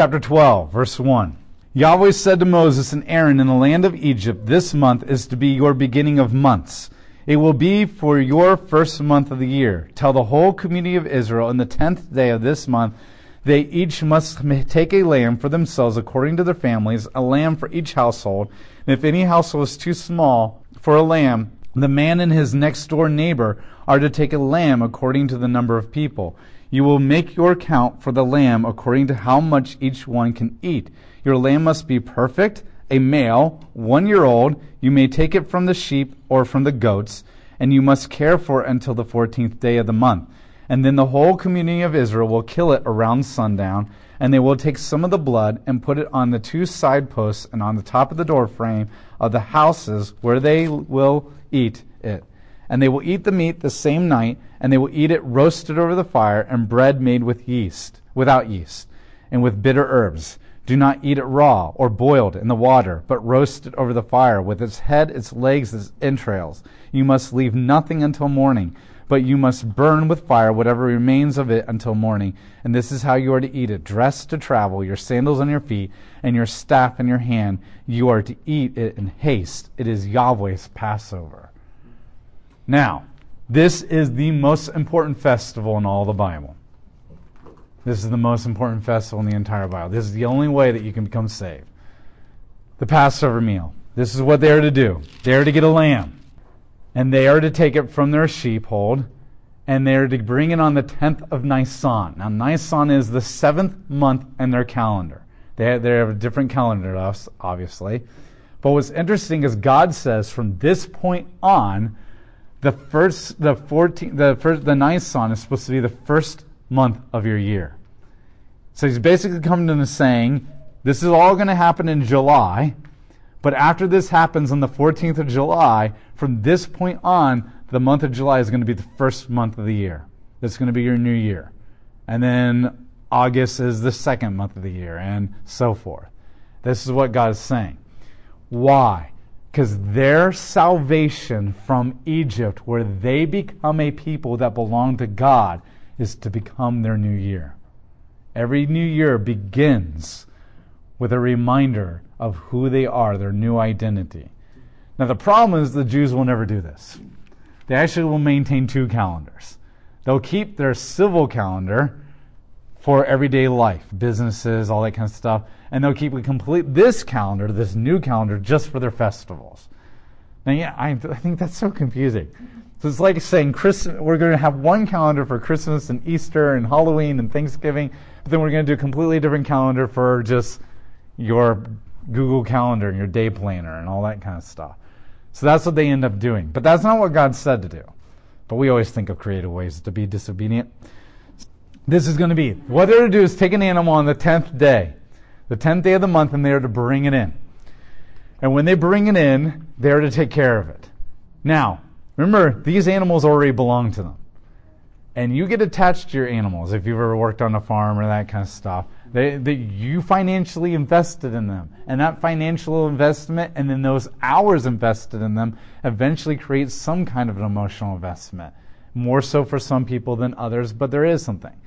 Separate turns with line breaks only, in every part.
chapter 12, verse 1. Yahweh said to Moses and Aaron in the land of Egypt, This month is to be your beginning of months. It will be for your first month of the year. Tell the whole community of Israel in the tenth day of this month, they each must take a lamb for themselves according to their families, a lamb for each household. And if any household is too small for a lamb, the man and his next door neighbor are to take a lamb according to the number of people. You will make your count for the lamb according to how much each one can eat. Your lamb must be perfect, a male, one year old. You may take it from the sheep or from the goats, and you must care for it until the fourteenth day of the month. And then the whole community of Israel will kill it around sundown, and they will take some of the blood and put it on the two side posts and on the top of the door frame of the houses where they will eat it. And they will eat the meat the same night and they will eat it roasted over the fire and bread made with yeast, without yeast, and with bitter herbs. Do not eat it raw or boiled in the water, but roast it over the fire with its head, its legs, its entrails. You must leave nothing until morning, but you must burn with fire whatever remains of it until morning. And this is how you are to eat it dressed to travel, your sandals on your feet, and your staff in your hand. You are to eat it in haste. It is Yahweh's Passover. Now, this is the most important festival in all the Bible. This is the most important festival in the entire Bible. This is the only way that you can become saved. The Passover meal. This is what they are to do. They are to get a lamb, and they are to take it from their sheepfold, and they are to bring it on the 10th of Nisan. Now, Nisan is the seventh month in their calendar. They have, they have a different calendar to us, obviously. But what's interesting is God says from this point on, the first, the 14th, the first, the Nisan is supposed to be the first month of your year. So he's basically coming to them saying, this is all going to happen in July, but after this happens on the 14th of July, from this point on, the month of July is going to be the first month of the year. That's going to be your new year. And then August is the second month of the year, and so forth. This is what God is saying. Why? Because their salvation from Egypt, where they become a people that belong to God, is to become their new year. Every new year begins with a reminder of who they are, their new identity. Now, the problem is the Jews will never do this. They actually will maintain two calendars. They'll keep their civil calendar for everyday life, businesses, all that kind of stuff and they'll keep a complete this calendar, this new calendar, just for their festivals. Now, yeah, I, I think that's so confusing. So it's like saying we're going to have one calendar for Christmas and Easter and Halloween and Thanksgiving, but then we're going to do a completely different calendar for just your Google Calendar and your day planner and all that kind of stuff. So that's what they end up doing. But that's not what God said to do. But we always think of creative ways to be disobedient. This is going to be what they're to do is take an animal on the 10th day the 10th day of the month, and they are to bring it in. And when they bring it in, they are to take care of it. Now, remember, these animals already belong to them. And you get attached to your animals if you've ever worked on a farm or that kind of stuff. They, they, you financially invested in them. And that financial investment and then those hours invested in them eventually creates some kind of an emotional investment. More so for some people than others, but there is something.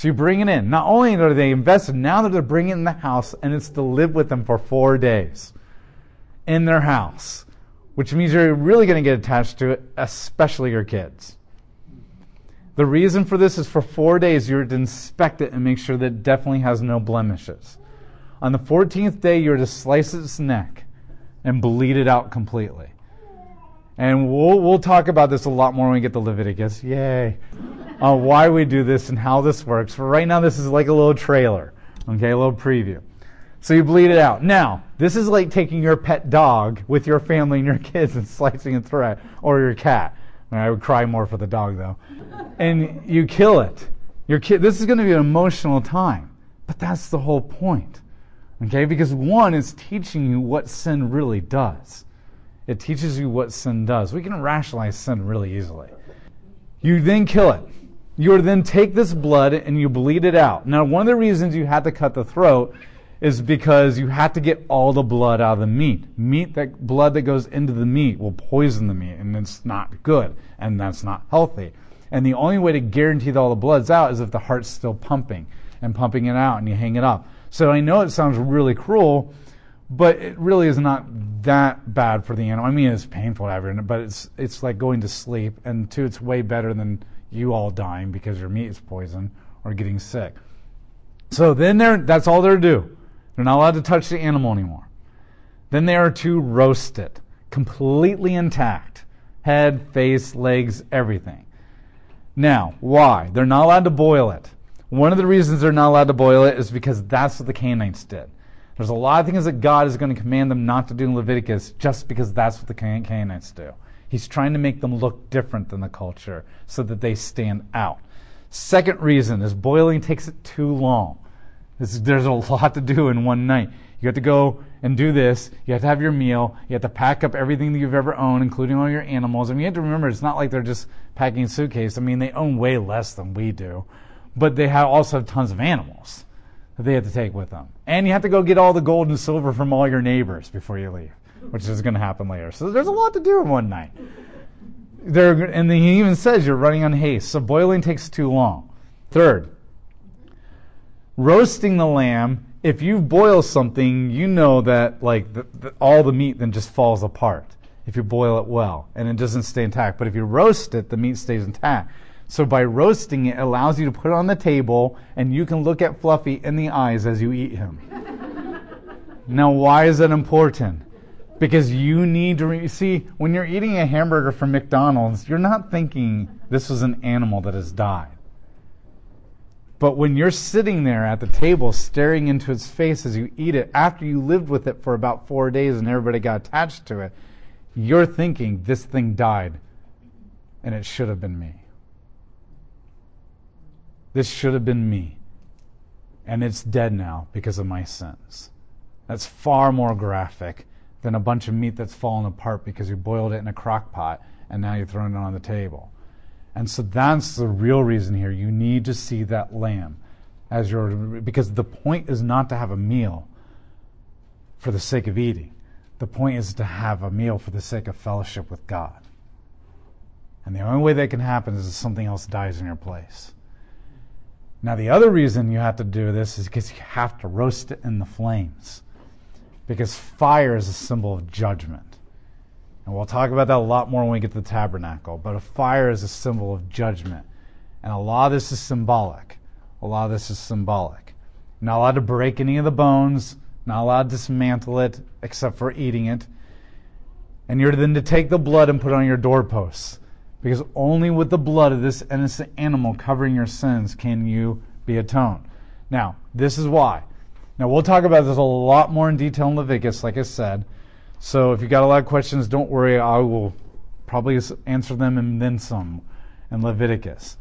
So you bring it in. Not only are they invested, now that they're bringing it in the house, and it's to live with them for four days in their house, which means you're really going to get attached to it, especially your kids. The reason for this is for four days you're to inspect it and make sure that it definitely has no blemishes. On the 14th day, you're to slice its neck and bleed it out completely. And we'll, we'll talk about this a lot more when we get to Leviticus. Yay uh, why we do this and how this works. For right now, this is like a little trailer, okay, a little preview. So you bleed it out. Now, this is like taking your pet dog with your family and your kids and slicing its throat, or your cat. I would cry more for the dog though. And you kill it. Your kid. This is going to be an emotional time, but that's the whole point, okay? Because one is teaching you what sin really does. It teaches you what sin does. We can rationalize sin really easily. You then kill it. You are then take this blood and you bleed it out. Now, one of the reasons you had to cut the throat is because you had to get all the blood out of the meat. Meat that blood that goes into the meat will poison the meat, and it's not good, and that's not healthy. And the only way to guarantee that all the blood's out is if the heart's still pumping and pumping it out, and you hang it up. So I know it sounds really cruel, but it really is not that bad for the animal. I mean, it's painful to but it's it's like going to sleep, and two, it's way better than you all dying because your meat is poisoned or getting sick. So then they're that's all they're to do. They're not allowed to touch the animal anymore. Then they are to roast it completely intact, head, face, legs, everything. Now, why? They're not allowed to boil it. One of the reasons they're not allowed to boil it is because that's what the Canaanites did. There's a lot of things that God is going to command them not to do in Leviticus just because that's what the Canaanites do. He's trying to make them look different than the culture so that they stand out. Second reason is boiling takes it too long. there's a lot to do in one night. You have to go and do this. You have to have your meal. You have to pack up everything that you've ever owned, including all your animals. I mean, you have to remember it's not like they're just packing a suitcase. I mean, they own way less than we do but they have also have tons of animals that they have to take with them. And you have to go get all the gold and silver from all your neighbors before you leave, which is going to happen later. So there's a lot to do in one night. And he even says you're running on haste, so boiling takes too long. Third, roasting the lamb. If you boil something, you know that like the, the, all the meat then just falls apart if you boil it well and it doesn't stay intact. But if you roast it, the meat stays intact. So by roasting it, it allows you to put it on the table and you can look at Fluffy in the eyes as you eat him. now, why is that important? Because you need to re- see when you're eating a hamburger from McDonald's, you're not thinking this was an animal that has died. But when you're sitting there at the table staring into its face as you eat it, after you lived with it for about four days and everybody got attached to it, you're thinking this thing died and it should have been me. This should have been me. And it's dead now because of my sins. That's far more graphic than a bunch of meat that's fallen apart because you boiled it in a crock pot and now you're throwing it on the table. And so that's the real reason here. You need to see that lamb as your because the point is not to have a meal for the sake of eating. The point is to have a meal for the sake of fellowship with God. And the only way that can happen is if something else dies in your place. Now, the other reason you have to do this is because you have to roast it in the flames. Because fire is a symbol of judgment. And we'll talk about that a lot more when we get to the tabernacle. But a fire is a symbol of judgment. And a lot of this is symbolic. A lot of this is symbolic. Not allowed to break any of the bones, not allowed to dismantle it except for eating it. And you're then to take the blood and put it on your doorposts. Because only with the blood of this innocent animal covering your sins can you be atoned. Now, this is why. Now, we'll talk about this a lot more in detail in Leviticus, like I said. So if you've got a lot of questions, don't worry. I will probably answer them and then some in Leviticus.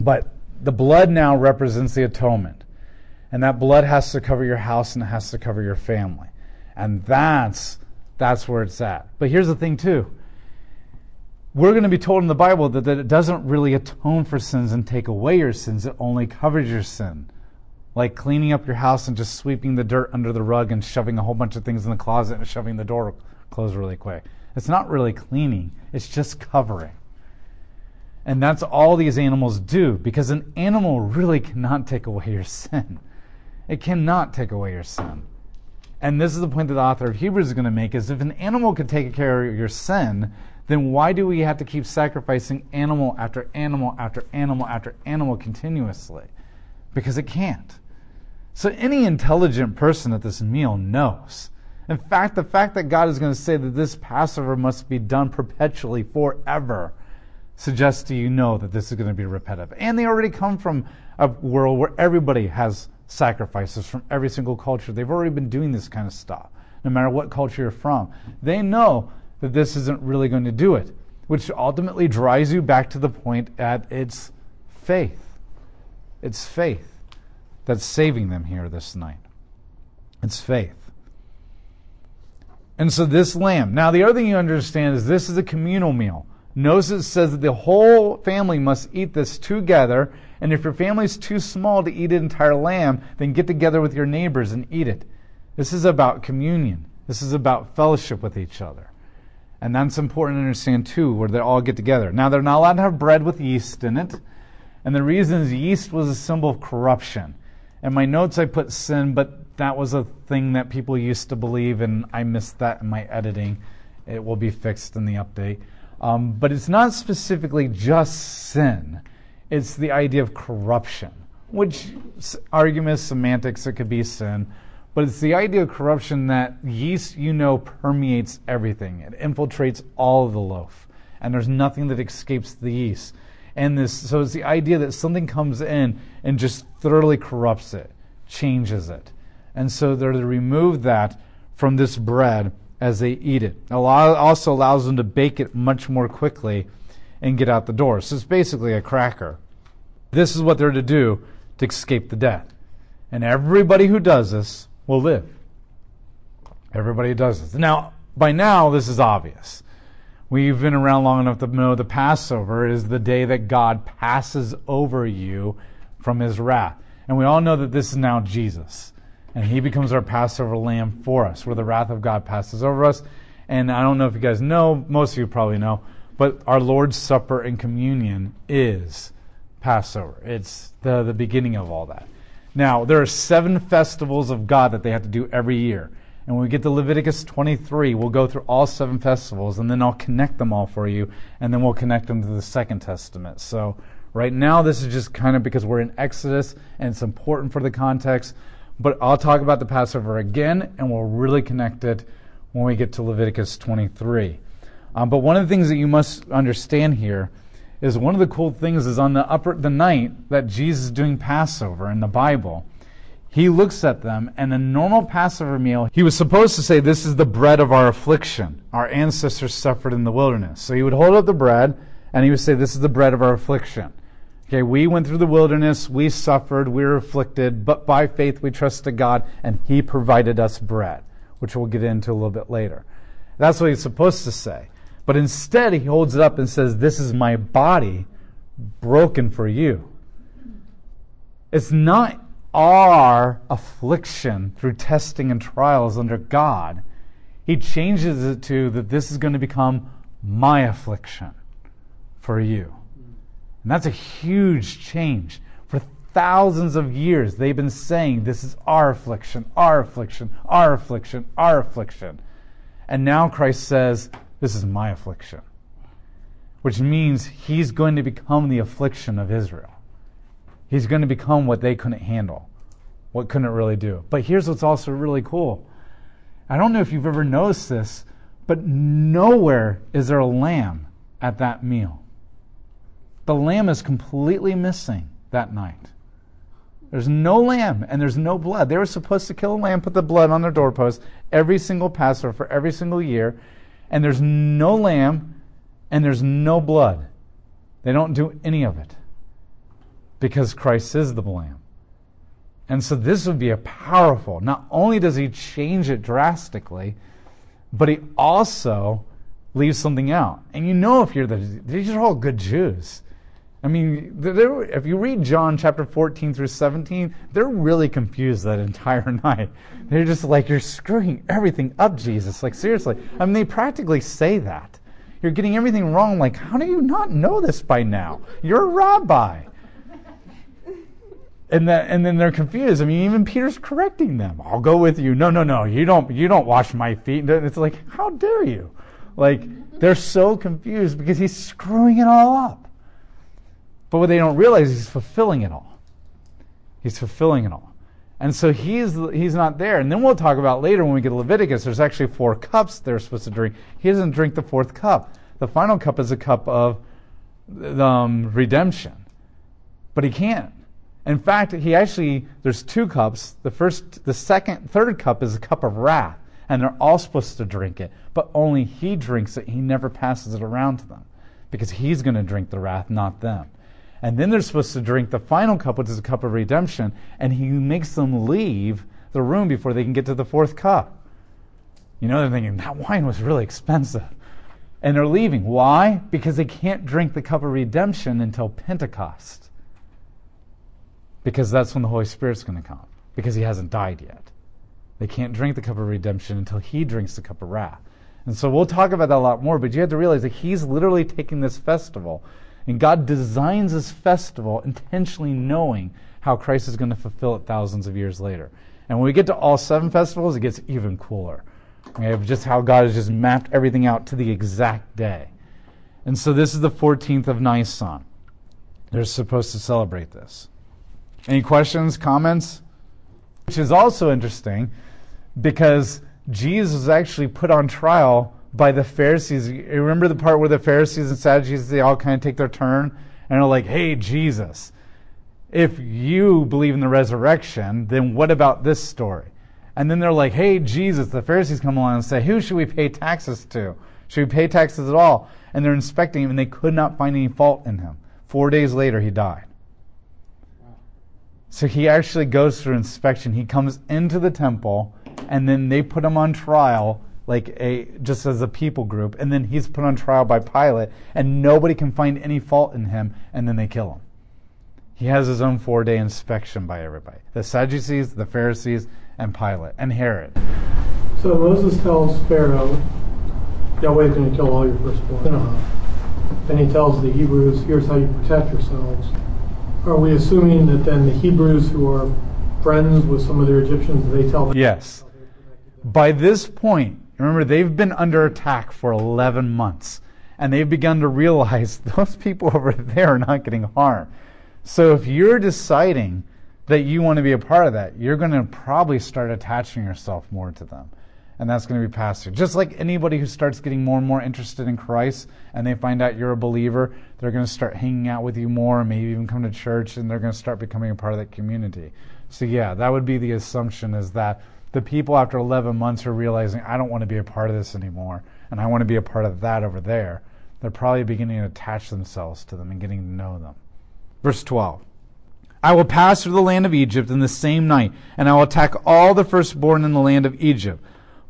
But the blood now represents the atonement. And that blood has to cover your house and it has to cover your family. And that's that's where it's at. But here's the thing too we're going to be told in the Bible that, that it doesn't really atone for sins and take away your sins, it only covers your sin. Like cleaning up your house and just sweeping the dirt under the rug and shoving a whole bunch of things in the closet and shoving the door closed really quick. It's not really cleaning, it's just covering. And that's all these animals do because an animal really cannot take away your sin. It cannot take away your sin. And this is the point that the author of Hebrews is going to make is if an animal could take care of your sin, then why do we have to keep sacrificing animal after animal after animal after animal continuously? Because it can't. So any intelligent person at this meal knows. In fact, the fact that God is going to say that this Passover must be done perpetually forever suggests to you know that this is going to be repetitive. And they already come from a world where everybody has sacrifices from every single culture. They've already been doing this kind of stuff, no matter what culture you're from. They know that this isn't really going to do it, which ultimately drives you back to the point at it's faith. It's faith that's saving them here this night. It's faith. And so this lamb. Now, the other thing you understand is this is a communal meal. Notice it says that the whole family must eat this together. And if your family is too small to eat an entire lamb, then get together with your neighbors and eat it. This is about communion. This is about fellowship with each other. And that's important to understand too, where they all get together. Now, they're not allowed to have bread with yeast in it. And the reason is yeast was a symbol of corruption. In my notes, I put sin, but that was a thing that people used to believe, and I missed that in my editing. It will be fixed in the update. Um, but it's not specifically just sin, it's the idea of corruption, which arguments, semantics, it could be sin. But it's the idea of corruption that yeast, you know, permeates everything. It infiltrates all of the loaf, and there's nothing that escapes the yeast. And this, so it's the idea that something comes in and just thoroughly corrupts it, changes it. And so they're to remove that from this bread as they eat it. It also allows them to bake it much more quickly and get out the door. So it's basically a cracker. This is what they're to do to escape the death. And everybody who does this will live. Everybody does this. Now, by now, this is obvious. We've been around long enough to know the Passover is the day that God passes over you from his wrath. And we all know that this is now Jesus. And he becomes our Passover lamb for us, where the wrath of God passes over us. And I don't know if you guys know, most of you probably know, but our Lord's Supper and communion is Passover. It's the, the beginning of all that. Now, there are seven festivals of God that they have to do every year. And when we get to Leviticus 23, we'll go through all seven festivals, and then I'll connect them all for you, and then we'll connect them to the Second Testament. So, right now, this is just kind of because we're in Exodus, and it's important for the context. But I'll talk about the Passover again, and we'll really connect it when we get to Leviticus 23. Um, but one of the things that you must understand here is one of the cool things is on the upper the night that Jesus is doing Passover in the Bible, he looks at them and a normal Passover meal, he was supposed to say, This is the bread of our affliction. Our ancestors suffered in the wilderness. So he would hold up the bread and he would say, This is the bread of our affliction. Okay, we went through the wilderness, we suffered, we were afflicted, but by faith we trusted God and he provided us bread, which we'll get into a little bit later. That's what he's supposed to say. But instead, he holds it up and says, This is my body broken for you. It's not our affliction through testing and trials under God. He changes it to that this is going to become my affliction for you. And that's a huge change. For thousands of years, they've been saying, This is our affliction, our affliction, our affliction, our affliction. And now Christ says, this is my affliction. Which means he's going to become the affliction of Israel. He's going to become what they couldn't handle, what couldn't really do. But here's what's also really cool. I don't know if you've ever noticed this, but nowhere is there a lamb at that meal. The lamb is completely missing that night. There's no lamb and there's no blood. They were supposed to kill a lamb, put the blood on their doorpost every single Passover for every single year, and there's no lamb and there's no blood. They don't do any of it because Christ is the lamb. And so this would be a powerful, not only does he change it drastically, but he also leaves something out. And you know if you're the, these are all good Jews. I mean, if you read John chapter 14 through 17, they're really confused that entire night. They're just like, you're screwing everything up, Jesus. Like, seriously. I mean, they practically say that. You're getting everything wrong. Like, how do you not know this by now? You're a rabbi. And, that, and then they're confused. I mean, even Peter's correcting them. I'll go with you. No, no, no. You don't, you don't wash my feet. It's like, how dare you? Like, they're so confused because he's screwing it all up. But what they don't realize is he's fulfilling it all. He's fulfilling it all. And so he's, he's not there. And then we'll talk about later when we get to Leviticus, there's actually four cups they're supposed to drink. He doesn't drink the fourth cup. The final cup is a cup of um, redemption. But he can't. In fact, he actually, there's two cups. The first, the second, third cup is a cup of wrath. And they're all supposed to drink it. But only he drinks it. He never passes it around to them. Because he's going to drink the wrath, not them. And then they're supposed to drink the final cup, which is a cup of redemption, and he makes them leave the room before they can get to the fourth cup. You know, they're thinking, that wine was really expensive. And they're leaving. Why? Because they can't drink the cup of redemption until Pentecost. Because that's when the Holy Spirit's going to come. Because he hasn't died yet. They can't drink the cup of redemption until he drinks the cup of wrath. And so we'll talk about that a lot more, but you have to realize that he's literally taking this festival and God designs this festival intentionally knowing how Christ is going to fulfill it thousands of years later. And when we get to all seven festivals, it gets even cooler. Have just how God has just mapped everything out to the exact day. And so this is the 14th of Nisan. They're supposed to celebrate this. Any questions, comments? Which is also interesting because Jesus was actually put on trial by the Pharisees. You remember the part where the Pharisees and Sadducees they all kind of take their turn and are like, "Hey, Jesus, if you believe in the resurrection, then what about this story?" And then they're like, "Hey, Jesus," the Pharisees come along and say, "Who should we pay taxes to? Should we pay taxes at all?" And they're inspecting him, and they could not find any fault in him. Four days later, he died. So he actually goes through inspection. He comes into the temple, and then they put him on trial, like a just as a people group, and then he's put on trial by Pilate, and nobody can find any fault in him, and then they kill him. He has his own four day inspection by everybody the Sadducees, the Pharisees, and Pilate, and Herod.
So Moses tells Pharaoh, Yahweh's going to kill all your firstborn. Uh-huh. And he tells the Hebrews, here's how you protect yourselves are we assuming that then the Hebrews who are friends with some of their Egyptians, they tell them?
Yes. By this point, remember, they've been under attack for 11 months, and they've begun to realize those people over there are not getting harmed. So if you're deciding that you want to be a part of that, you're going to probably start attaching yourself more to them and that's going to be through. Just like anybody who starts getting more and more interested in Christ and they find out you're a believer, they're going to start hanging out with you more, maybe even come to church, and they're going to start becoming a part of that community. So, yeah, that would be the assumption is that the people after 11 months are realizing, I don't want to be a part of this anymore, and I want to be a part of that over there. They're probably beginning to attach themselves to them and getting to know them. Verse 12. I will pass through the land of Egypt in the same night, and I will attack all the firstborn in the land of Egypt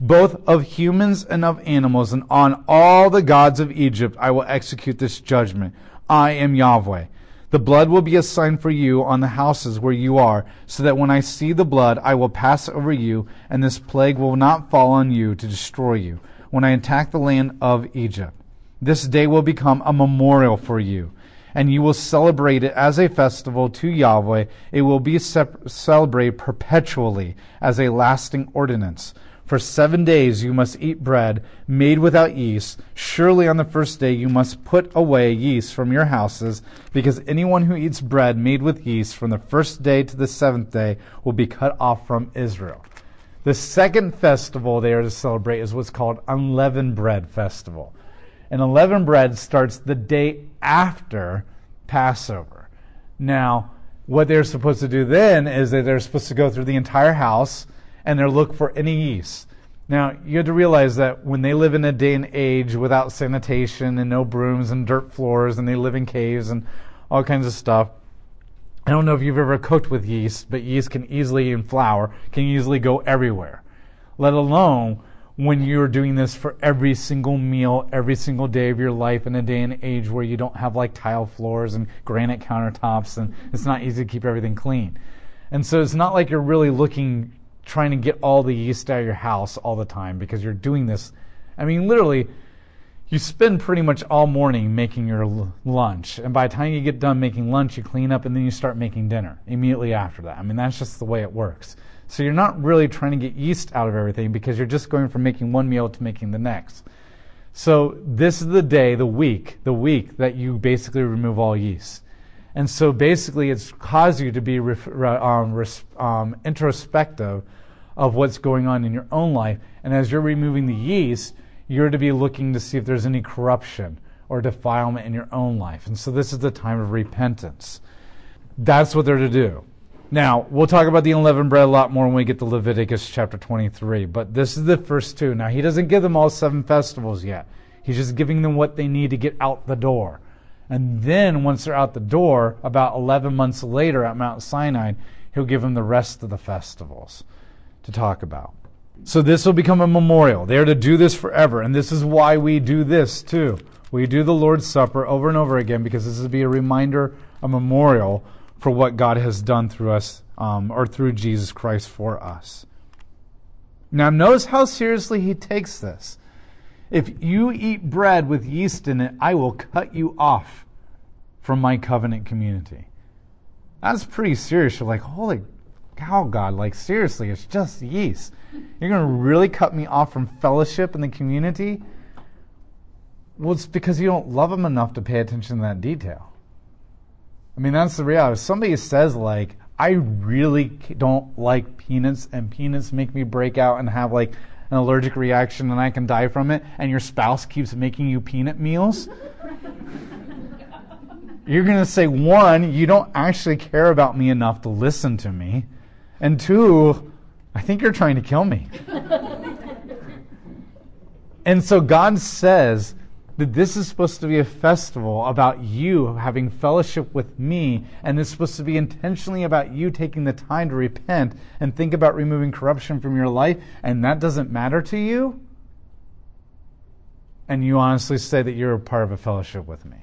both of humans and of animals, and on all the gods of Egypt I will execute this judgment. I am Yahweh. The blood will be a sign for you on the houses where you are, so that when I see the blood, I will pass over you, and this plague will not fall on you to destroy you, when I attack the land of Egypt. This day will become a memorial for you, and you will celebrate it as a festival to Yahweh. It will be celebrated perpetually as a lasting ordinance. For seven days you must eat bread made without yeast. Surely on the first day you must put away yeast from your houses, because anyone who eats bread made with yeast from the first day to the seventh day will be cut off from Israel. The second festival they are to celebrate is what's called Unleavened Bread Festival. And unleavened bread starts the day after Passover. Now, what they're supposed to do then is that they're supposed to go through the entire house and they look for any yeast. Now, you have to realize that when they live in a day and age without sanitation and no brooms and dirt floors and they live in caves and all kinds of stuff, I don't know if you've ever cooked with yeast, but yeast can easily, in flour, can easily go everywhere. Let alone when you're doing this for every single meal, every single day of your life in a day and age where you don't have like tile floors and granite countertops and it's not easy to keep everything clean. And so it's not like you're really looking trying to get all the yeast out of your house all the time because you're doing this. I mean, literally, you spend pretty much all morning making your l- lunch. And by the time you get done making lunch, you clean up and then you start making dinner immediately after that. I mean, that's just the way it works. So you're not really trying to get yeast out of everything because you're just going from making one meal to making the next. So this is the day, the week, the week that you basically remove all yeast. And so basically, it's caused you to be um, um, introspective of what's going on in your own life. And as you're removing the yeast, you're to be looking to see if there's any corruption or defilement in your own life. And so this is the time of repentance. That's what they're to do. Now, we'll talk about the unleavened bread a lot more when we get to Leviticus chapter 23, but this is the first two. Now, he doesn't give them all seven festivals yet. He's just giving them what they need to get out the door. And then once they're out the door, about 11 months later at Mount Sinai, he'll give them the rest of the festivals to talk about. So this will become a memorial. They are to do this forever. And this is why we do this too. We do the Lord's Supper over and over again because this will be a reminder, a memorial for what God has done through us um, or through Jesus Christ for us. Now, notice how seriously he takes this. If you eat bread with yeast in it, I will cut you off from my covenant community. that's pretty serious. You're like, holy cow, God, like seriously, it's just yeast. You're going to really cut me off from fellowship in the community? Well, it's because you don't love them enough to pay attention to that detail. I mean, that's the reality. If somebody says, like, I really don't like peanuts and peanuts make me break out and have like an allergic reaction and I can die from it, and your spouse keeps making you peanut meals, you're going to say, one, you don't actually care about me enough to listen to me, and two, I think you're trying to kill me. and so God says, that this is supposed to be a festival about you having fellowship with me, and it's supposed to be intentionally about you taking the time to repent and think about removing corruption from your life, and that doesn't matter to you, and you honestly say that you're a part of a fellowship with me.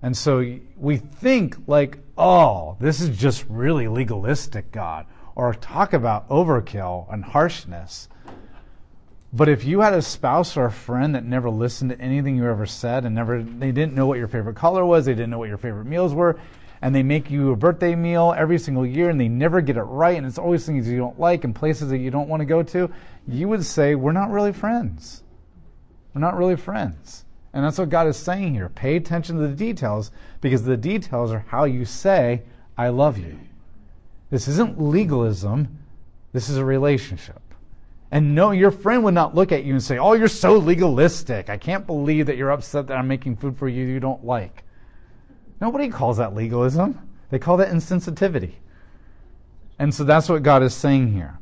And so we think like, oh, this is just really legalistic, God, or talk about overkill and harshness. But if you had a spouse or a friend that never listened to anything you ever said and never they didn't know what your favorite color was, they didn't know what your favorite meals were, and they make you a birthday meal every single year and they never get it right and it's always things you don't like and places that you don't want to go to, you would say, We're not really friends. We're not really friends. And that's what God is saying here. Pay attention to the details because the details are how you say, I love you. This isn't legalism, this is a relationship. And no, your friend would not look at you and say, Oh, you're so legalistic. I can't believe that you're upset that I'm making food for you you don't like. Nobody calls that legalism. They call that insensitivity. And so that's what God is saying here.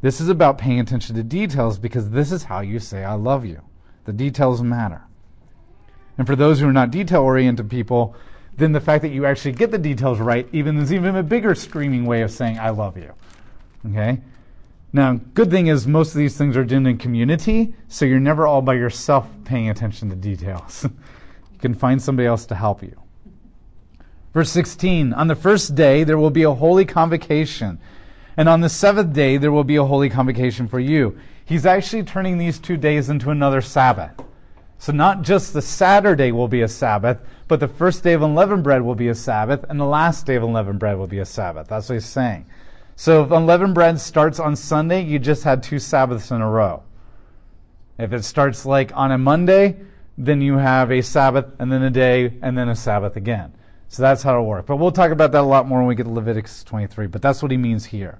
This is about paying attention to details because this is how you say, I love you. The details matter. And for those who are not detail oriented people, then the fact that you actually get the details right even is even a bigger screaming way of saying, I love you. Okay? Now, good thing is most of these things are done in community, so you're never all by yourself paying attention to details. you can find somebody else to help you. Verse 16 On the first day there will be a holy convocation, and on the seventh day there will be a holy convocation for you. He's actually turning these two days into another Sabbath. So not just the Saturday will be a Sabbath, but the first day of unleavened bread will be a Sabbath, and the last day of unleavened bread will be a Sabbath. That's what he's saying. So if unleavened bread starts on Sunday, you just had two Sabbaths in a row. If it starts like on a Monday, then you have a Sabbath and then a day and then a Sabbath again. So that's how it'll work. But we'll talk about that a lot more when we get to Leviticus 23. But that's what he means here.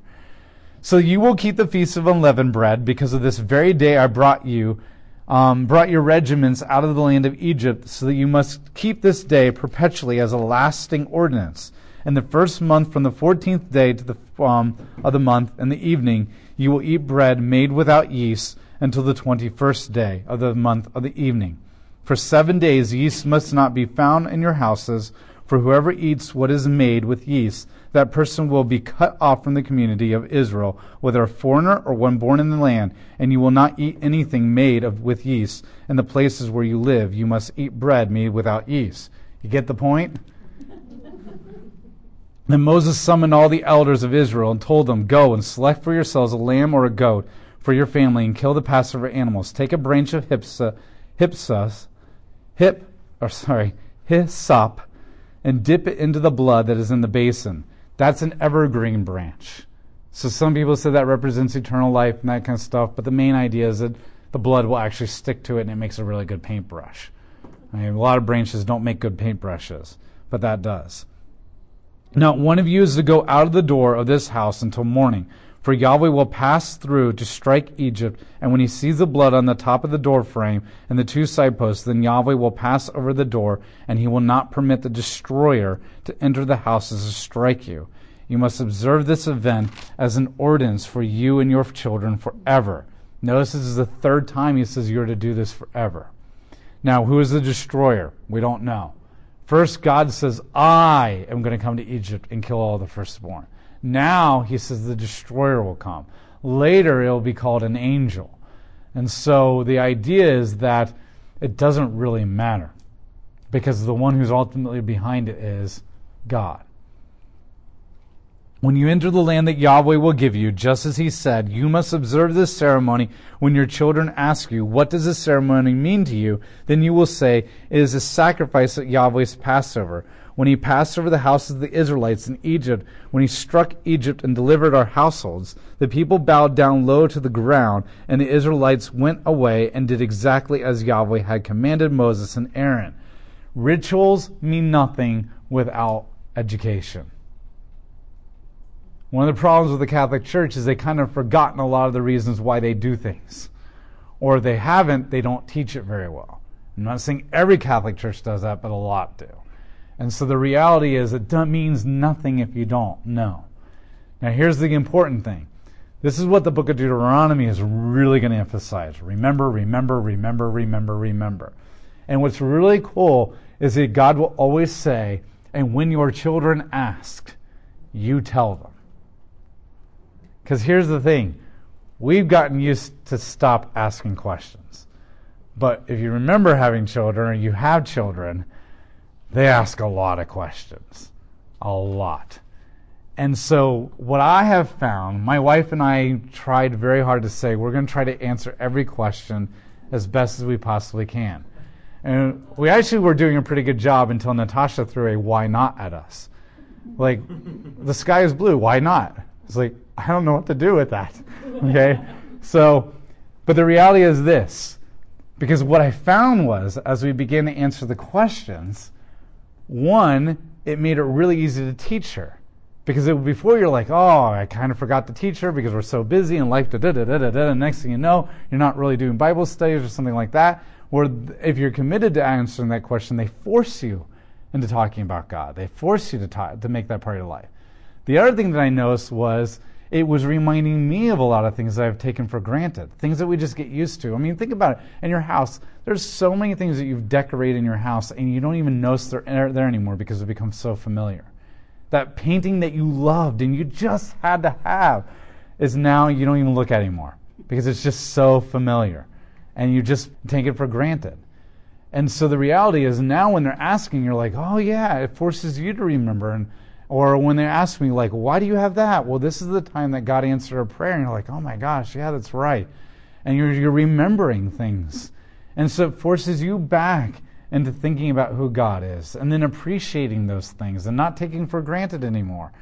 So you will keep the feast of unleavened bread because of this very day I brought you, um, brought your regiments out of the land of Egypt, so that you must keep this day perpetually as a lasting ordinance and the first month from the fourteenth day to the um, of the month in the evening you will eat bread made without yeast until the twenty first day of the month of the evening. For seven days yeast must not be found in your houses, for whoever eats what is made with yeast, that person will be cut off from the community of Israel, whether a foreigner or one born in the land, and you will not eat anything made of, with yeast. In the places where you live, you must eat bread made without yeast. You get the point? Then Moses summoned all the elders of Israel and told them, Go and select for yourselves a lamb or a goat for your family and kill the Passover animals. Take a branch of hypsa, hypsas, hip, or sorry, hyssop, and dip it into the blood that is in the basin. That's an evergreen branch. So some people say that represents eternal life and that kind of stuff, but the main idea is that the blood will actually stick to it and it makes a really good paintbrush. I mean, a lot of branches don't make good paintbrushes, but that does. Not one of you is to go out of the door of this house until morning, for Yahweh will pass through to strike Egypt, and when he sees the blood on the top of the door frame and the two side posts, then Yahweh will pass over the door, and he will not permit the destroyer to enter the houses to strike you. You must observe this event as an ordinance for you and your children forever. Notice this is the third time he says you're to do this forever. Now, who is the destroyer? We don't know. First, God says, I am going to come to Egypt and kill all the firstborn. Now, he says the destroyer will come. Later, it'll be called an angel. And so the idea is that it doesn't really matter because the one who's ultimately behind it is God. When you enter the land that Yahweh will give you, just as he said, you must observe this ceremony when your children ask you, What does this ceremony mean to you? Then you will say, It is a sacrifice at Yahweh's Passover. when he passed over the houses of the Israelites in Egypt, when he struck Egypt and delivered our households. The people bowed down low to the ground, and the Israelites went away and did exactly as Yahweh had commanded Moses and Aaron. Rituals mean nothing without education. One of the problems with the Catholic Church is they kind of forgotten a lot of the reasons why they do things. Or if they haven't, they don't teach it very well. I'm not saying every Catholic church does that, but a lot do. And so the reality is it means nothing if you don't know. Now here's the important thing. This is what the book of Deuteronomy is really going to emphasize. Remember, remember, remember, remember, remember. And what's really cool is that God will always say, and when your children ask, you tell them. Because here's the thing we've gotten used to stop asking questions. But if you remember having children or you have children, they ask a lot of questions. A lot. And so, what I have found, my wife and I tried very hard to say, we're going to try to answer every question as best as we possibly can. And we actually were doing a pretty good job until Natasha threw a why not at us. Like, the sky is blue, why not? It's like, I don't know what to do with that. Okay? So, but the reality is this. Because what I found was, as we began to answer the questions, one, it made it really easy to teach her. Because it, before you're like, oh, I kind of forgot to teach her because we're so busy and life, da da da da da da. Next thing you know, you're not really doing Bible studies or something like that. Where if you're committed to answering that question, they force you into talking about God. They force you to talk, to make that part of your life. The other thing that I noticed was it was reminding me of a lot of things that I've taken for granted, things that we just get used to. I mean, think about it. In your house, there's so many things that you've decorated in your house, and you don't even notice they're there anymore because it becomes so familiar. That painting that you loved and you just had to have is now you don't even look at anymore because it's just so familiar, and you just take it for granted. And so the reality is now when they're asking, you're like, oh yeah, it forces you to remember and or when they ask me, like, why do you have that? Well, this is the time that God answered a prayer. And you're like, oh my gosh, yeah, that's right. And you're, you're remembering things. And so it forces you back into thinking about who God is and then appreciating those things and not taking for granted anymore.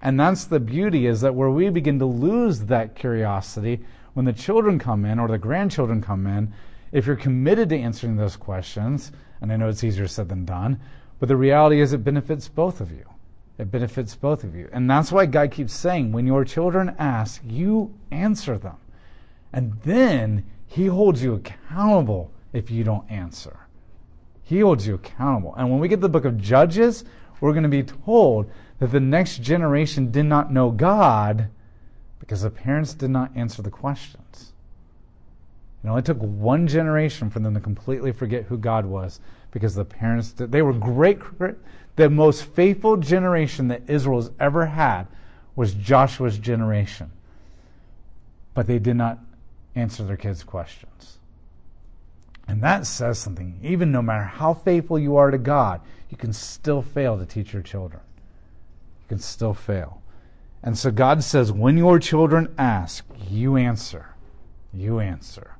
And that's the beauty is that where we begin to lose that curiosity when the children come in or the grandchildren come in, if you're committed to answering those questions, and I know it's easier said than done, but the reality is it benefits both of you. It benefits both of you. And that's why God keeps saying, when your children ask, you answer them. And then He holds you accountable if you don't answer. He holds you accountable. And when we get the book of Judges, we're going to be told that the next generation did not know God because the parents did not answer the questions. You know, It only took one generation for them to completely forget who God was because the parents did. They were great the most faithful generation that Israel has ever had was Joshua's generation. But they did not answer their kids' questions. And that says something. Even no matter how faithful you are to God, you can still fail to teach your children. You can still fail. And so God says, when your children ask, you answer. You answer.